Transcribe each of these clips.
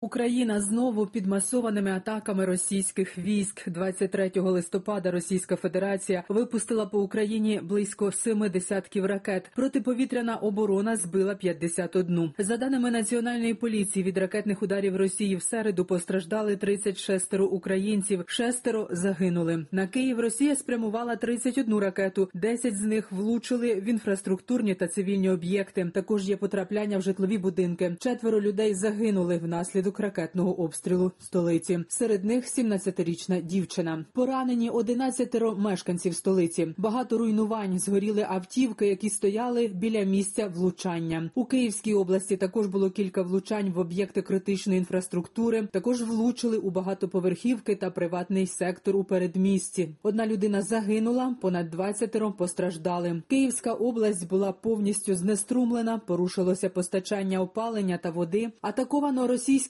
Україна знову під масованими атаками російських військ 23 листопада. Російська Федерація випустила по Україні близько семи десятків ракет. Протиповітряна оборона збила 51. За даними національної поліції, від ракетних ударів Росії в середу постраждали 36 українців, шестеро загинули. На Київ Росія спрямувала 31 ракету. 10 з них влучили в інфраструктурні та цивільні об'єкти. Також є потрапляння в житлові будинки. Четверо людей загинули внаслідок ракетного обстрілу столиці. Серед них 17-річна дівчина. Поранені 11 мешканців столиці. Багато руйнувань згоріли автівки, які стояли біля місця влучання. У Київській області також було кілька влучань в об'єкти критичної інфраструктури. Також влучили у багатоповерхівки та приватний сектор у передмісті. Одна людина загинула, понад 20 постраждали. Київська область була повністю знеструмлена. Порушилося постачання опалення та води. Атаковано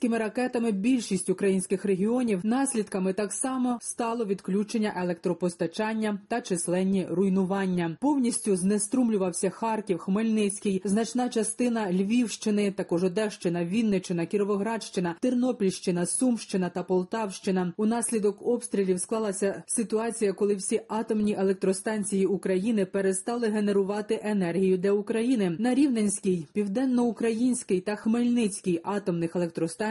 російськими ракетами більшість українських регіонів. Наслідками так само стало відключення електропостачання та численні руйнування. Повністю знеструмлювався Харків, Хмельницький, значна частина Львівщини, також Одещина, Вінничина, Кіровоградщина, Тернопільщина, Сумщина та Полтавщина. Унаслідок обстрілів склалася ситуація, коли всі атомні електростанції України перестали генерувати енергію для України. На Рівненській, південноукраїнській та Хмельницькій атомних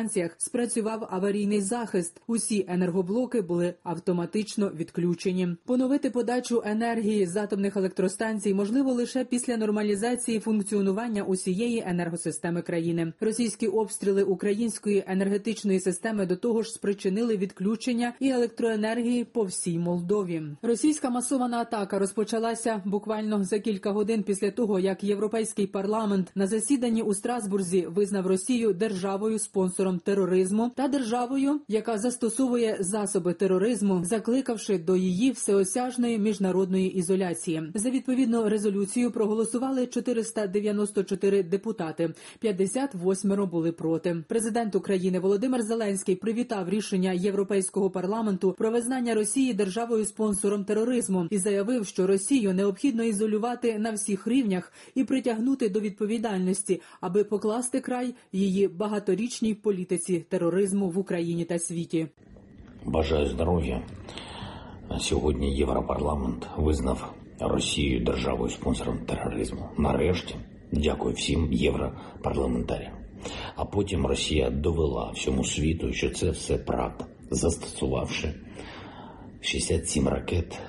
електростанціях спрацював аварійний захист. Усі енергоблоки були автоматично відключені. Поновити подачу енергії з атомних електростанцій можливо лише після нормалізації функціонування усієї енергосистеми країни. Російські обстріли української енергетичної системи до того ж спричинили відключення і електроенергії по всій Молдові. Російська масована атака розпочалася буквально за кілька годин після того, як європейський парламент на засіданні у Страсбурзі визнав Росію державою спонсором тероризму та державою, яка застосовує засоби тероризму, закликавши до її всеосяжної міжнародної ізоляції. За відповідну резолюцію проголосували 494 депутати, 58 були проти. Президент України Володимир Зеленський привітав рішення Європейського парламенту про визнання Росії державою спонсором тероризму і заявив, що Росію необхідно ізолювати на всіх рівнях і притягнути до відповідальності, аби покласти край її багаторічній політиці тероризму в Україні та світі. Бажаю здоров'я. Сьогодні Європарламент визнав Росію державою спонсором тероризму. Нарешті дякую всім європарламентарям. А потім Росія довела всьому світу, що це все правда, застосувавши 67 ракет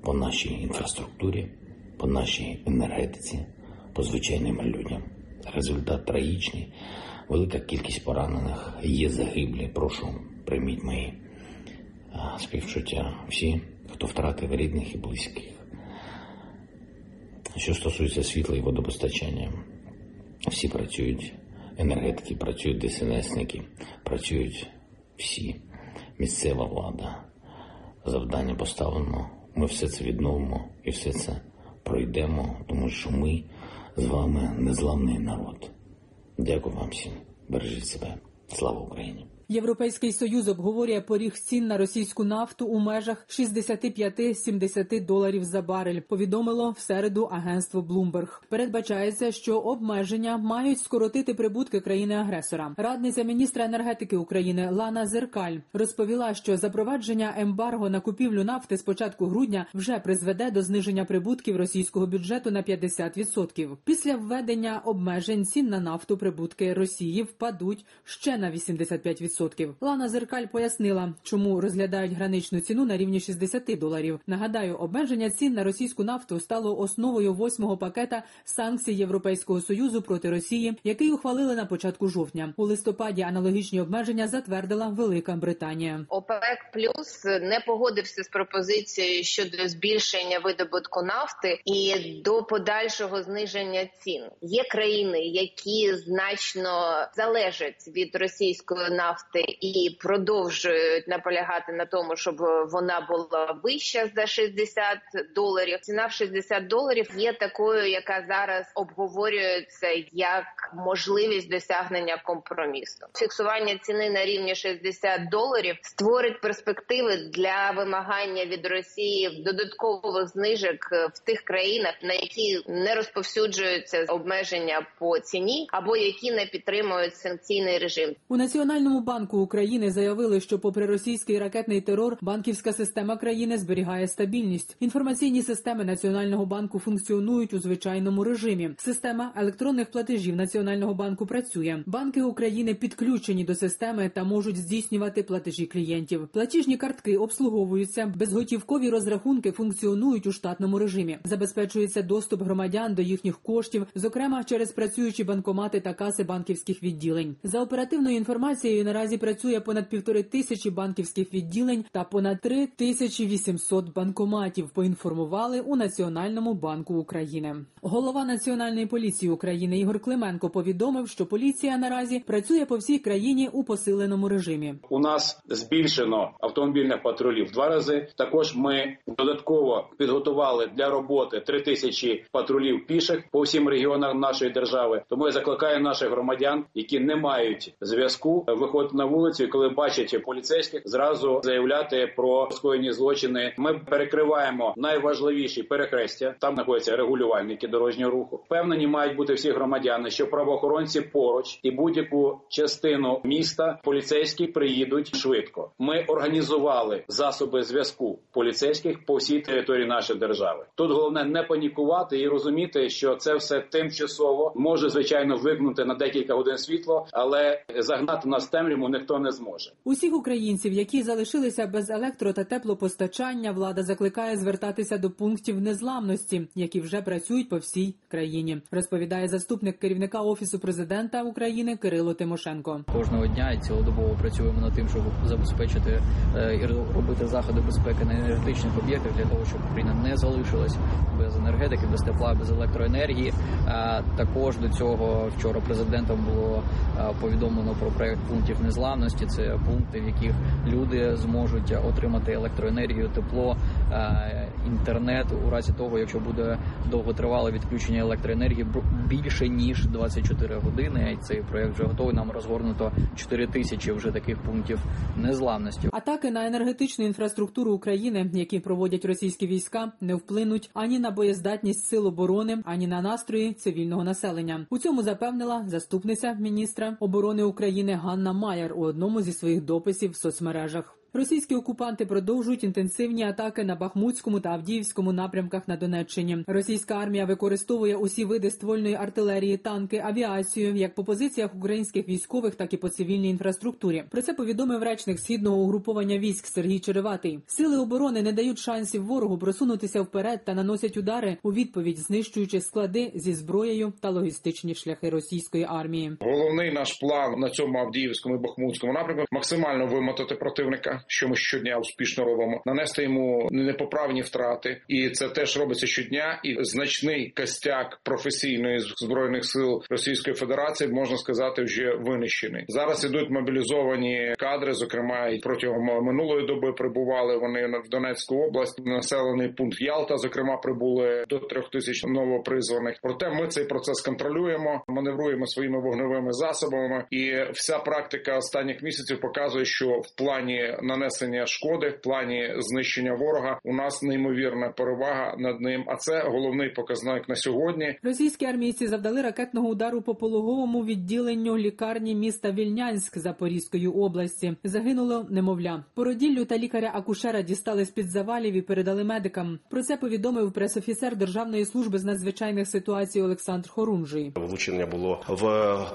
по нашій інфраструктурі, по нашій енергетиці, по звичайним людям. Результат трагічний, велика кількість поранених, є загиблі. Прошу, прийміть мої співчуття всі, хто втратив рідних і близьких. Що стосується світла і водопостачання, всі працюють, енергетики, працюють ДСНСники, працюють всі, місцева влада. Завдання поставлено, ми все це відновимо і все це пройдемо, тому що ми з вами незламний народ. Дякую вам всім. Бережіть себе. Слава Україні! Європейський союз обговорює поріг цін на російську нафту у межах 65-70 доларів за барель. Повідомило в середу агентство Bloomberg. Передбачається, що обмеження мають скоротити прибутки країни-агресора. Радниця міністра енергетики України Лана Зеркаль розповіла, що запровадження ембарго на купівлю нафти з початку грудня вже призведе до зниження прибутків російського бюджету на 50%. Після введення обмежень цін на нафту прибутки Росії впадуть ще на 85%. 10%. Лана Зеркаль пояснила, чому розглядають граничну ціну на рівні 60 доларів. Нагадаю, обмеження цін на російську нафту стало основою восьмого пакета санкцій Європейського союзу проти Росії, який ухвалили на початку жовтня. У листопаді аналогічні обмеження затвердила Велика Британія. ОПЕК плюс не погодився з пропозицією щодо збільшення видобутку нафти і до подальшого зниження цін. Є країни, які значно залежать від російської нафти і продовжують наполягати на тому, щоб вона була вища за 60 доларів. Ціна в 60 доларів є такою, яка зараз обговорюється як можливість досягнення компромісу. Фіксування ціни на рівні 60 доларів створить перспективи для вимагання від Росії додаткових знижок в тих країнах, на які не розповсюджуються обмеження по ціні, або які не підтримують санкційний режим. У Національному банку України заявили, що, попри російський ракетний терор, банківська система країни зберігає стабільність. Інформаційні системи Національного банку функціонують у звичайному режимі. Система електронних платежів Національного банку працює. Банки України підключені до системи та можуть здійснювати платежі клієнтів. Платіжні картки обслуговуються, безготівкові розрахунки функціонують у штатному режимі. Забезпечується доступ громадян до їхніх коштів, зокрема через працюючі банкомати та каси банківських відділень. За оперативною інформацією наразі працює понад півтори тисячі банківських відділень та понад три тисячі вісімсот банкоматів. Поінформували у Національному банку України. Голова національної поліції України Ігор Клименко повідомив, що поліція наразі працює по всій країні у посиленому режимі. У нас збільшено автомобільних патрулів в два рази. Також ми додатково підготували для роботи три тисячі патрулів піших по всім регіонам нашої держави. Тому я закликаю наших громадян, які не мають зв'язку, виходити на вулицю, коли бачать поліцейських, зразу заявляти про скоєні злочини. Ми перекриваємо найважливіші перехрестя. Там знаходяться регулювальники дорожнього руху. Впевнені мають бути всі громадяни, що правоохоронці поруч і будь-яку частину міста поліцейські приїдуть швидко. Ми організували засоби зв'язку поліцейських по всій території нашої держави. Тут головне не панікувати і розуміти, що це все тимчасово може звичайно вигнути на декілька годин світло, але загнати нас в темряву ніхто не зможе. Усіх українців, які залишилися без електро та теплопостачання, влада закликає звертатися до пунктів незламності, які вже працюють по всій країні. Розповідає заступник керівника офісу президента України Кирило Тимошенко. Кожного дня і цілодобово працюємо над тим, щоб забезпечити е, і робити заходи безпеки на енергетичних об'єктах для того, щоб Україна не залишилась без енергетики, без тепла, без електроенергії. А також до цього вчора президентом було е, повідомлено про проект пунктів незламності. Це пункти, в яких люди зможуть отримати електроенергію, тепло, інтернет у разі того, якщо буде довготривале відключення електроенергії більше ніж 24 години. Цей проект вже готовий. Нам розгорнуто 4 тисячі вже таких пунктів незламності. Атаки на енергетичну інфраструктуру України, які проводять російські війська, не вплинуть ані на боєздатність сил оборони, ані на настрої цивільного населення. У цьому запевнила заступниця міністра оборони України Ганна Майер у одному зі своїх дописів в соцмережах. Російські окупанти продовжують інтенсивні атаки на Бахмутському та Авдіївському напрямках на Донеччині. Російська армія використовує усі види ствольної артилерії, танки, авіацію як по позиціях українських військових, так і по цивільній інфраструктурі. Про це повідомив речник східного угруповання військ Сергій Череватий. Сили оборони не дають шансів ворогу просунутися вперед та наносять удари у відповідь, знищуючи склади зі зброєю та логістичні шляхи російської армії. Головний наш план на цьому Авдіївському і Бахмутському напрямку максимально вимотати противника, що ми щодня успішно робимо, нанести йому непоправні втрати, і це теж робиться щодня. І значний костяк професійної збройних сил Російської Федерації можна сказати вже винищений. Зараз ідуть мобілізовані кадри. Зокрема, і протягом минулої доби прибували вони в Донецьку область. Населений пункт Ялта, зокрема, прибули до трьох тисяч новопризваних. Проте ми цей процес контролюємо, маневруємо своїми вогневими засобами, і вся практика останніх місяців показує, що в плані нанесення шкоди в плані знищення ворога. У нас неймовірна перевага над ним. А це головний показник на сьогодні. Російські армійці завдали ракетного удару по пологовому відділенню лікарні міста Вільнянськ Запорізької області. Загинуло немовля. Породіллю та лікаря-акушера дістали з під завалів і передали медикам. Про це повідомив пресофіцер Державної служби з надзвичайних ситуацій Олександр Хорунжий. Влучення було в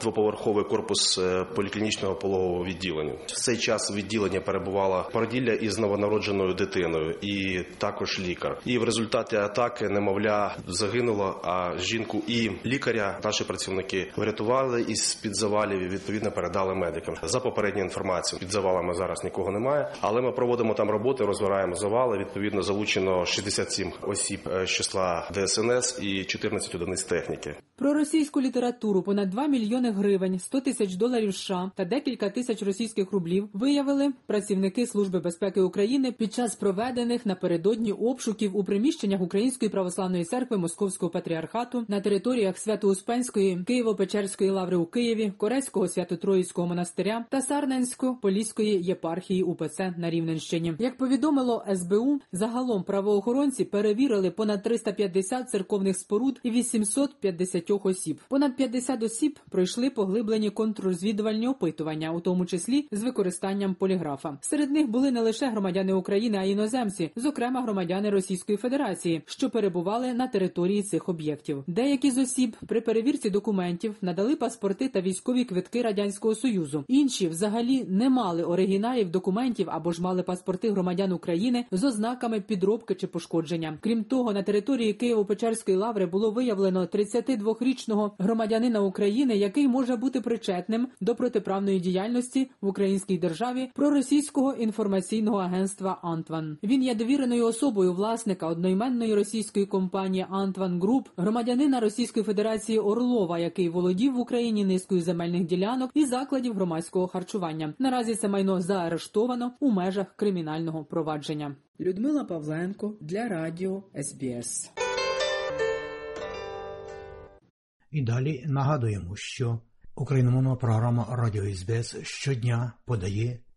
двоповерховий корпус е, поліклінічного пологового відділення. В цей час відділення перебувала породілля із новонародженою дитиною, і також лікар. І в результаті атаки немовля загинуло. А жінку і лікаря наші працівники врятували із під завалів відповідно передали медикам. За попередньою інформацією під завалами зараз нікого немає, але ми проводимо там роботи, розбираємо завали. Відповідно, залучено 67 осіб е, з числа ДСНС і 14 одиниць техніки. Про російську літературу понад 2 мільйони гривень, 100 тисяч доларів США та декілька тисяч російських рублів виявили працівники Служби безпеки України під час проведених напередодні обшуків у приміщеннях Української православної церкви Московського патріархату на територіях Свято-Успенської, Києво-Печерської лаври у Києві, Корейського свято-троїцького монастиря та Сарненсько-Поліської єпархії УПЦ на Рівненщині. Як повідомило СБУ, загалом правоохоронці перевірили понад 350 церковних споруд і 850 осіб. Понад 50 осіб пройшли поглиблені контррозвідувальні опитування, у тому числі з використанням поліграфа. Серед них були не лише громадяни України, а й іноземці, зокрема громадяни Російської Федерації, що перебували на території цих об'єктів. Деякі з осіб при перевірці документів надали паспорти та військові квитки радянського союзу. Інші взагалі не мали оригіналів документів або ж мали паспорти громадян України з ознаками підробки чи пошкодження. Крім того, на території Києво-Печерської лаври було виявлено 32-річного громадянина України, який може бути причетним до протиправної діяльності в українській державі проросійського інформаційного агентства Антван. Він є довіреною особою власника одноіменної російської компанії Антван Груп, громадянина Російської Федерації Орлова, який володів в Україні низкою земельних ділянок і закладів громадського харчування. Наразі це майно заарештовано у межах кримінального провадження. Людмила Павленко для радіо СБС. І далі нагадуємо, що україномовна програма Радіо СБС щодня подає